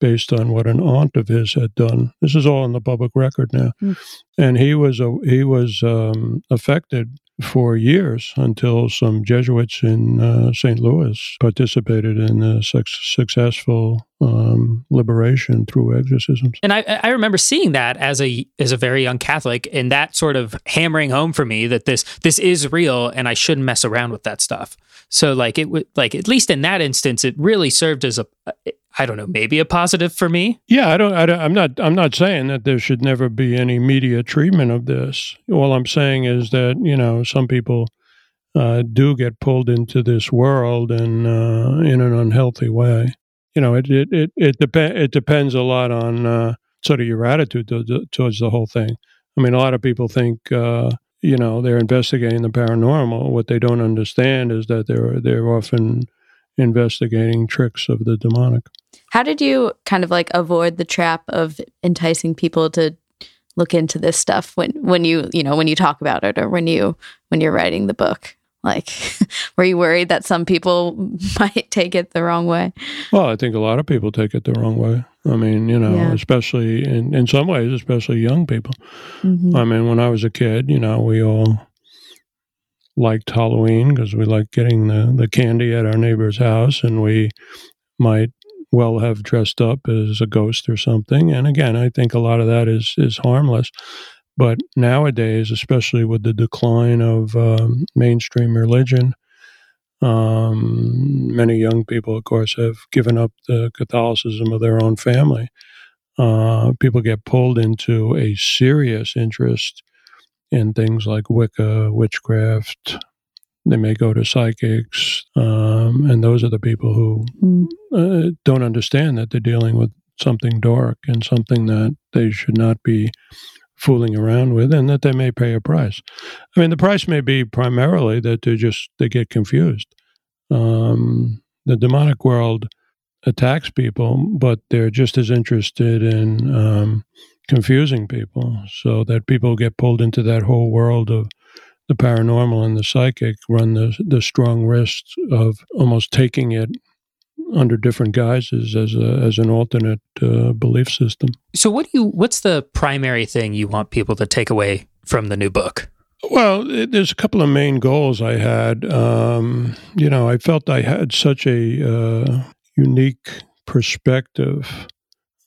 based on what an aunt of his had done. This is all in the public record now, Mm. and he was a, he was um, affected for years until some Jesuits in uh, St. Louis participated in a suc successful um, liberation through exorcisms. And I, I remember seeing that as a as a very young Catholic, and that sort of hammering home for me that this this is real, and I shouldn't mess around with that stuff. So like it would like at least in that instance, it really served as a I don't know, maybe a positive for me. Yeah, I don't, I don't. I'm not. I'm not saying that there should never be any media treatment of this. All I'm saying is that you know some people uh, do get pulled into this world and uh, in an unhealthy way. You know, it it it it, dep- it depends a lot on uh, sort of your attitude to, towards the whole thing. I mean, a lot of people think uh, you know they're investigating the paranormal. What they don't understand is that they're they're often investigating tricks of the demonic. How did you kind of like avoid the trap of enticing people to look into this stuff when when you you know when you talk about it or when you when you're writing the book? Like, <laughs> were you worried that some people <laughs> might take it the wrong way? Well, I think a lot of people take it the wrong way. I mean, you know, yeah. especially in, in some ways, especially young people. Mm-hmm. I mean, when I was a kid, you know, we all liked Halloween because we liked getting the, the candy at our neighbor's house, and we might well have dressed up as a ghost or something. And again, I think a lot of that is is harmless. But nowadays, especially with the decline of um, mainstream religion, um, many young people, of course, have given up the Catholicism of their own family. Uh, people get pulled into a serious interest in things like Wicca, witchcraft. They may go to psychics, um, and those are the people who mm. uh, don't understand that they're dealing with something dark and something that they should not be fooling around with and that they may pay a price. I mean, the price may be primarily that they just they get confused. Um, the demonic world attacks people, but they're just as interested in um, confusing people so that people get pulled into that whole world of the paranormal and the psychic run the, the strong risk of almost taking it under different guises as a, as an alternate uh, belief system. So, what do you? What's the primary thing you want people to take away from the new book? Well, it, there's a couple of main goals I had. Um, you know, I felt I had such a uh, unique perspective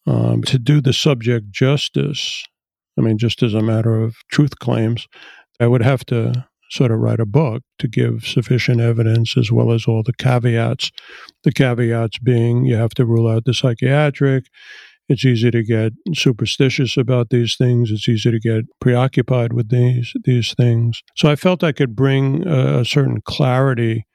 um, to do the subject justice. I mean, just as a matter of truth claims, I would have to sort of write a book to give sufficient evidence as well as all the caveats. The caveats being you have to rule out the psychiatric. It's easy to get superstitious about these things. It's easy to get preoccupied with these these things. So I felt I could bring a, a certain clarity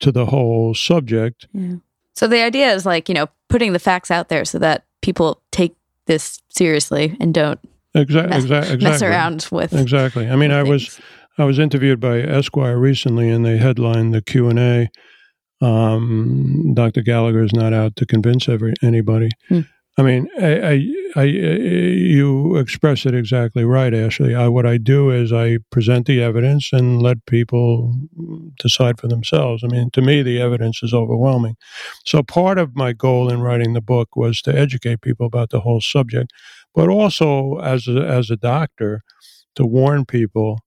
to the whole subject. Yeah. So the idea is like you know putting the facts out there so that people take this seriously and don't mess, exa- exactly. mess around with exactly. I mean, I was I was interviewed by Esquire recently, and they headlined the Q and A. Um, Dr. Gallagher is not out to convince every anybody. Hmm. I mean, I, I, I, you express it exactly right, Ashley. I, what I do is I present the evidence and let people decide for themselves. I mean, to me, the evidence is overwhelming. So, part of my goal in writing the book was to educate people about the whole subject, but also as a, as a doctor, to warn people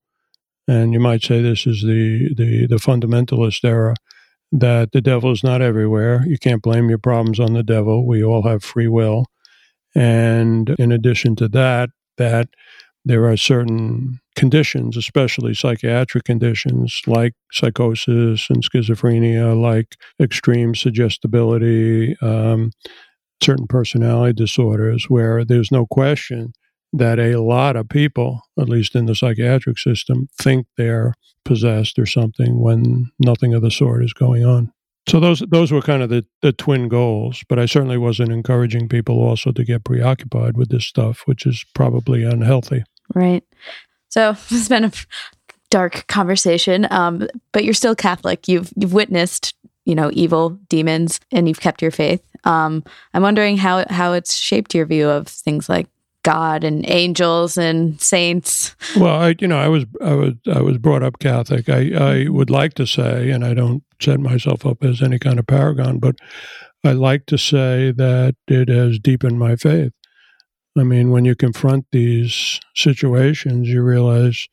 and you might say this is the, the, the fundamentalist era that the devil is not everywhere. You can't blame your problems on the devil. We all have free will. And in addition to that, that there are certain conditions, especially psychiatric conditions like psychosis and schizophrenia, like extreme suggestibility, um, certain personality disorders, where there's no question that a lot of people, at least in the psychiatric system, think they're possessed or something when nothing of the sort is going on. So those those were kind of the, the twin goals, but I certainly wasn't encouraging people also to get preoccupied with this stuff, which is probably unhealthy. Right. So <laughs> has been a dark conversation, um, but you're still Catholic. You've you've witnessed you know evil demons, and you've kept your faith. Um, I'm wondering how how it's shaped your view of things like God and angels and saints. Well, I, you know, I was I was I was brought up Catholic. I I would like to say, and I don't set myself up as any kind of paragon, but I like to say that it has deepened my faith. I mean, when you confront these situations, you realize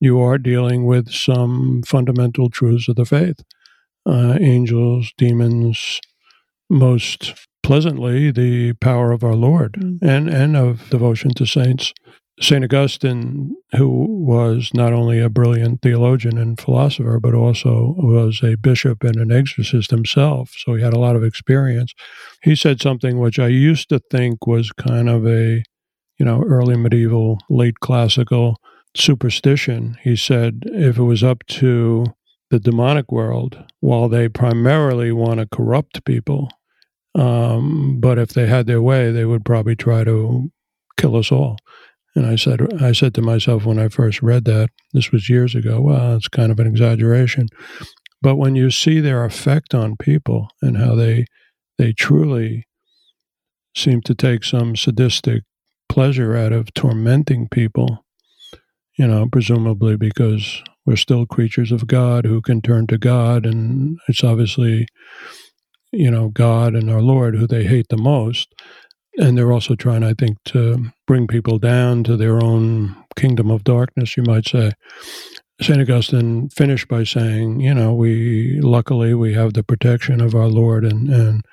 you are dealing with some fundamental truths of the faith. Uh, angels, demons, most pleasantly the power of our Lord mm. and, and of devotion to saints. St. Augustine, who was not only a brilliant theologian and philosopher, but also was a bishop and an exorcist himself, so he had a lot of experience. He said something which I used to think was kind of a, you know, early medieval, late classical superstition. He said if it was up to the demonic world, while they primarily want to corrupt people, um, but if they had their way, they would probably try to kill us all. And I said, I said to myself when I first read that, this was years ago. Well, it's kind of an exaggeration, but when you see their effect on people and how they they truly seem to take some sadistic pleasure out of tormenting people, you know, presumably because we're still creatures of God who can turn to God, and it's obviously, you know, God and our Lord who they hate the most. And they're also trying, I think, to bring people down to their own kingdom of darkness, you might say. St. Augustine finished by saying, you know, we luckily we have the protection of our Lord and and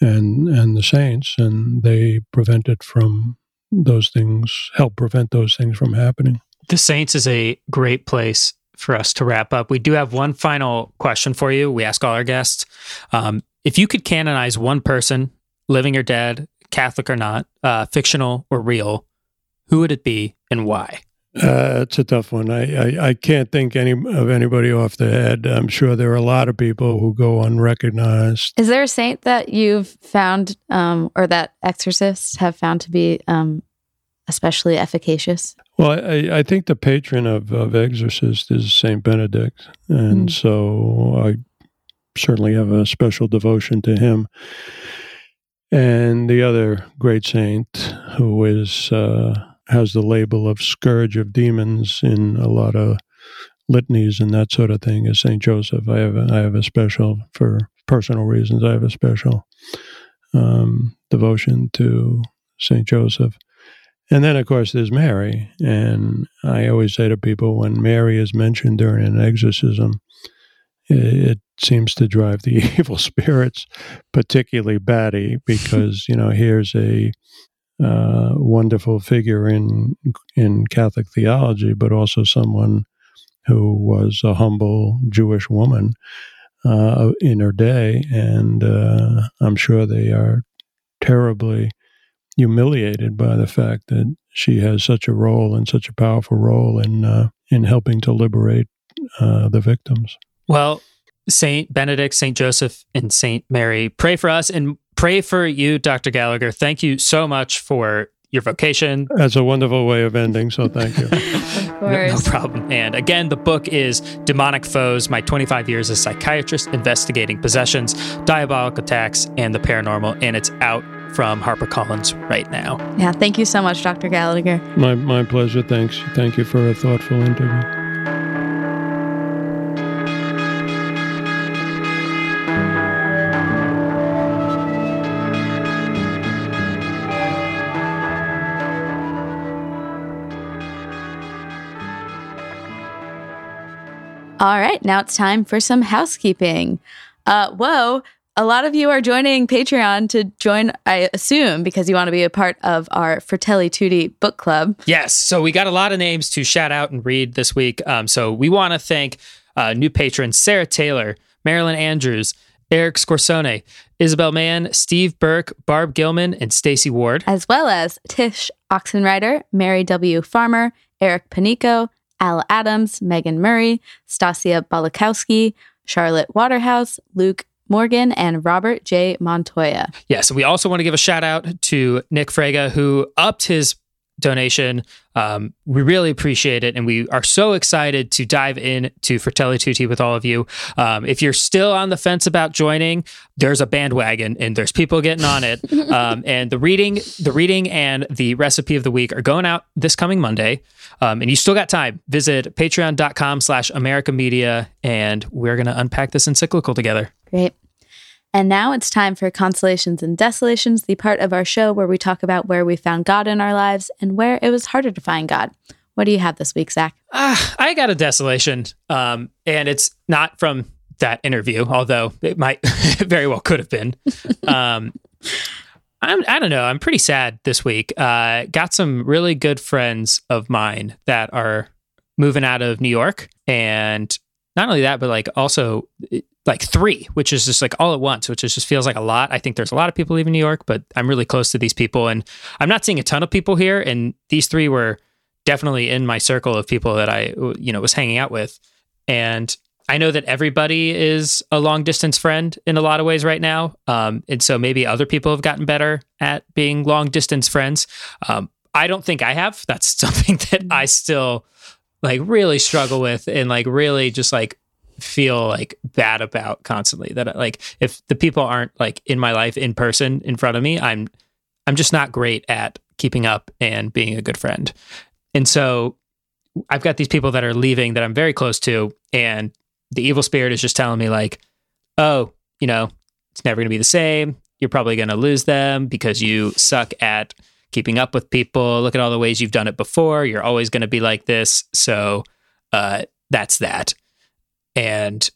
and and the saints, and they prevent it from those things, help prevent those things from happening. The saints is a great place for us to wrap up. We do have one final question for you. We ask all our guests um, if you could canonize one person, living or dead, Catholic or not, uh, fictional or real, who would it be and why? Uh, it's a tough one. I, I, I, can't think any of anybody off the head. I'm sure there are a lot of people who go unrecognized. Is there a saint that you've found, um, or that exorcists have found to be um, especially efficacious? Well, I, I think the patron of, of exorcists is Saint Benedict, and mm. so I certainly have a special devotion to him. And the other great saint who is uh, has the label of scourge of demons in a lot of litanies and that sort of thing is Saint Joseph. I have a, I have a special for personal reasons. I have a special um, devotion to Saint Joseph. And then, of course, there's Mary. And I always say to people when Mary is mentioned during an exorcism, it seems to drive the <laughs> evil spirits particularly batty because you know here's a uh, wonderful figure in in Catholic theology, but also someone who was a humble Jewish woman uh, in her day, and uh, I'm sure they are terribly humiliated by the fact that she has such a role and such a powerful role in uh, in helping to liberate uh, the victims. Well, Saint Benedict, Saint Joseph, and Saint Mary, pray for us and pray for you, Dr. Gallagher. Thank you so much for your vocation. That's a wonderful way of ending. So thank you. <laughs> of course. No, no, problem. And again, the book is Demonic Foes My 25 Years as Psychiatrist Investigating Possessions, Diabolic Attacks, and the Paranormal. And it's out from HarperCollins right now. Yeah. Thank you so much, Dr. Gallagher. My, my pleasure. Thanks. Thank you for a thoughtful interview. All right, now it's time for some housekeeping. Uh, whoa, a lot of you are joining Patreon to join, I assume, because you want to be a part of our Fratelli Tutti book club. Yes. So we got a lot of names to shout out and read this week. Um, so we want to thank uh, new patrons Sarah Taylor, Marilyn Andrews, Eric Scorsone, Isabel Mann, Steve Burke, Barb Gilman, and Stacy Ward, as well as Tish Oxenrider, Mary W. Farmer, Eric Panico, Al Adams, Megan Murray, Stasia Balakowski, Charlotte Waterhouse, Luke Morgan, and Robert J. Montoya. Yes, we also want to give a shout out to Nick Frega, who upped his donation. Um, we really appreciate it. And we are so excited to dive in to Fratelli Tutti with all of you. Um, if you're still on the fence about joining, there's a bandwagon and there's people getting on it. <laughs> Um, and the reading, the reading and the recipe of the week are going out this coming Monday. Um, and you still got time. Visit patreon.com slash America Media and we're going to unpack this encyclical together. Great. And now it's time for Consolations and Desolations, the part of our show where we talk about where we found God in our lives and where it was harder to find God. What do you have this week, Zach? Uh, I got a desolation, um, and it's not from that interview, although it might <laughs> very well could have been. <laughs> Um, I'm, I don't know. I'm pretty sad this week. Uh, got some really good friends of mine that are moving out of New York. And not only that, but like also like three, which is just like all at once, which is just feels like a lot. I think there's a lot of people leaving New York, but I'm really close to these people. And I'm not seeing a ton of people here. And these three were definitely in my circle of people that I, you know, was hanging out with. And I know that everybody is a long distance friend in a lot of ways right now. Um, and so maybe other people have gotten better at being long distance friends. Um, I don't think I have. That's <laughs> something that I still like really struggle with and like really just like feel like bad about constantly that like if the people aren't like in my life in person in front of me i'm i'm just not great at keeping up and being a good friend and so i've got these people that are leaving that i'm very close to and the evil spirit is just telling me like, oh, you know, it's never going to be the same. You're probably going to lose them because you suck at keeping up with people. Look at all the ways you've done it before. You're always going to be like this. So uh, that's that. And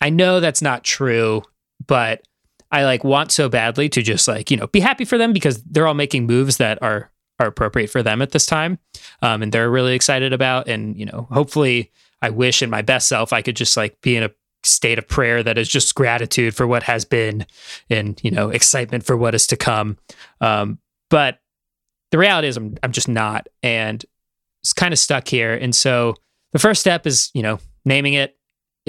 I know that's not true, but I like want so badly to just like, you know, be happy for them because they're all making moves that are are appropriate for them at this time. Um, and they're really excited about and, you know, hopefully I wish in my best self I could just like be in a state of prayer that is just gratitude for what has been and you know excitement for what is to come um, but the reality is I'm, I'm just not and it's kind of stuck here and so the first step is you know naming it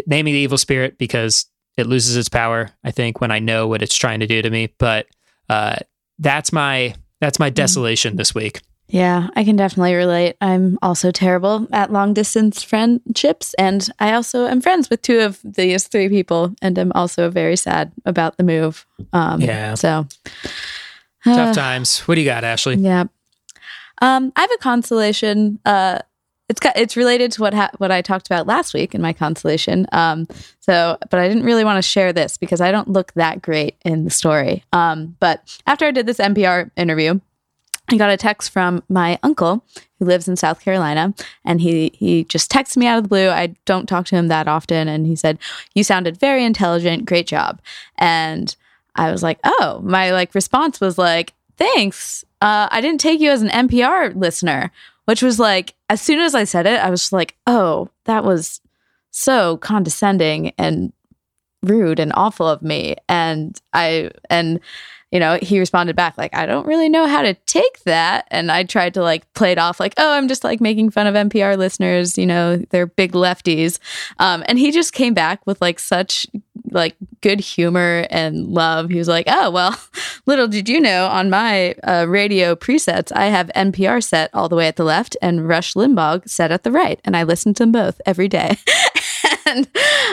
naming the evil spirit because it loses its power i think when i know what it's trying to do to me but uh, that's my that's my mm-hmm. desolation this week yeah, I can definitely relate. I'm also terrible at long distance friendships. And I also am friends with two of these three people. And I'm also very sad about the move. Um, yeah. So uh, tough times. What do you got, Ashley? Yeah. Um, I have a consolation. Uh, it's it's related to what ha- what I talked about last week in my consolation. Um, so, but I didn't really want to share this because I don't look that great in the story. Um, but after I did this NPR interview, I got a text from my uncle who lives in South Carolina, and he he just texted me out of the blue. I don't talk to him that often, and he said, "You sounded very intelligent. Great job." And I was like, "Oh." My like response was like, "Thanks. Uh, I didn't take you as an NPR listener," which was like, as soon as I said it, I was like, "Oh, that was so condescending and rude and awful of me." And I and you know, he responded back like, I don't really know how to take that. And I tried to like play it off like, oh, I'm just like making fun of NPR listeners, you know, they're big lefties. Um, and he just came back with like such like good humor and love. He was like, "Oh well, <laughs> little did you know, on my uh, radio presets, I have NPR set all the way at the left and Rush Limbaugh set at the right, and I listen to them both every day." <laughs> and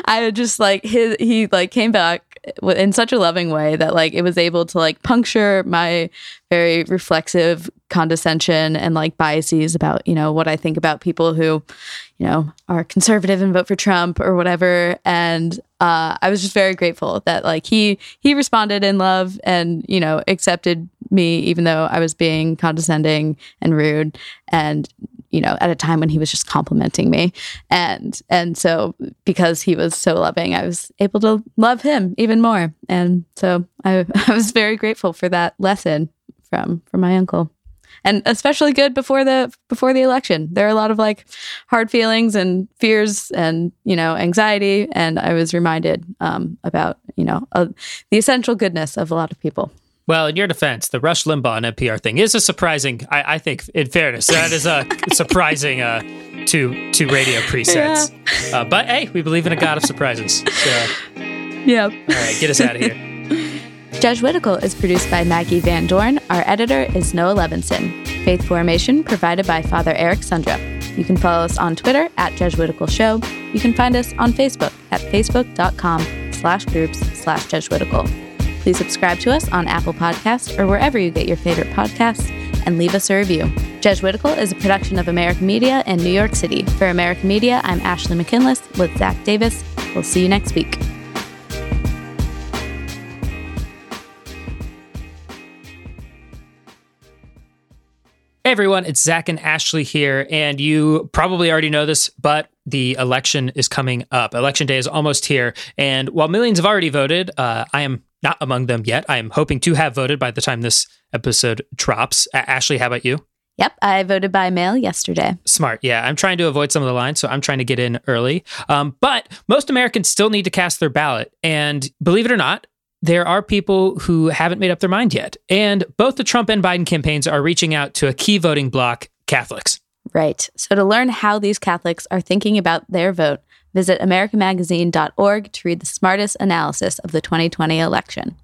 I just like his he like came back in such a loving way that like it was able to like puncture my very reflexive condescension and like biases about you know what I think about people who you know are conservative and vote for Trump or whatever. And uh, I was just very grateful that like he he responded in love and you know accepted me even though I was being condescending and rude and you know at a time when he was just complimenting me. And and so because he was so loving i was able to love him even more. And so i, <laughs> I was very grateful for that lesson from from my uncle and especially good before the before the election there are a lot of like hard feelings and fears and you know anxiety and i was reminded um, about you know uh, the essential goodness of a lot of people well, in your defense, the Rush Limbaugh and NPR thing is a surprising. I, I think, in fairness, that is a <laughs> surprising uh, to to radio presets. Yeah. Uh, but hey, we believe in a God of surprises. So, <laughs> yeah. All right, get us out of here. Jesuitical is produced by Maggie Van Dorn. Our editor is Noah Levinson. Faith formation provided by Father Eric Sundrup. You can follow us on Twitter at Jesuitical Show. You can find us on Facebook at facebook.com slash groups slash Jesuitical. Please subscribe to us on Apple Podcasts or wherever you get your favorite podcasts and leave us a review. Judge Jesuitical is a production of America Media in New York City. For America Media, I'm Ashley McKinless with Zach Davis. We'll see you next week. Hey everyone, it's Zach and Ashley here, and you probably already know this, but the election is coming up. Election day is almost here, and while millions have already voted, uh, I am not among them yet. I am hoping to have voted by the time this episode drops. Ashley, how about you? Yep, I voted by mail yesterday. Smart. Yeah, I'm trying to avoid some of the lines, so I'm trying to get in early. Um, but most Americans still need to cast their ballot. And believe it or not, there are people who haven't made up their mind yet. And both the Trump and Biden campaigns are reaching out to a key voting bloc, Catholics. Right. So to learn how these Catholics are thinking about their vote, visit AmericaMagazine.org to read the smartest analysis of the 2020 election.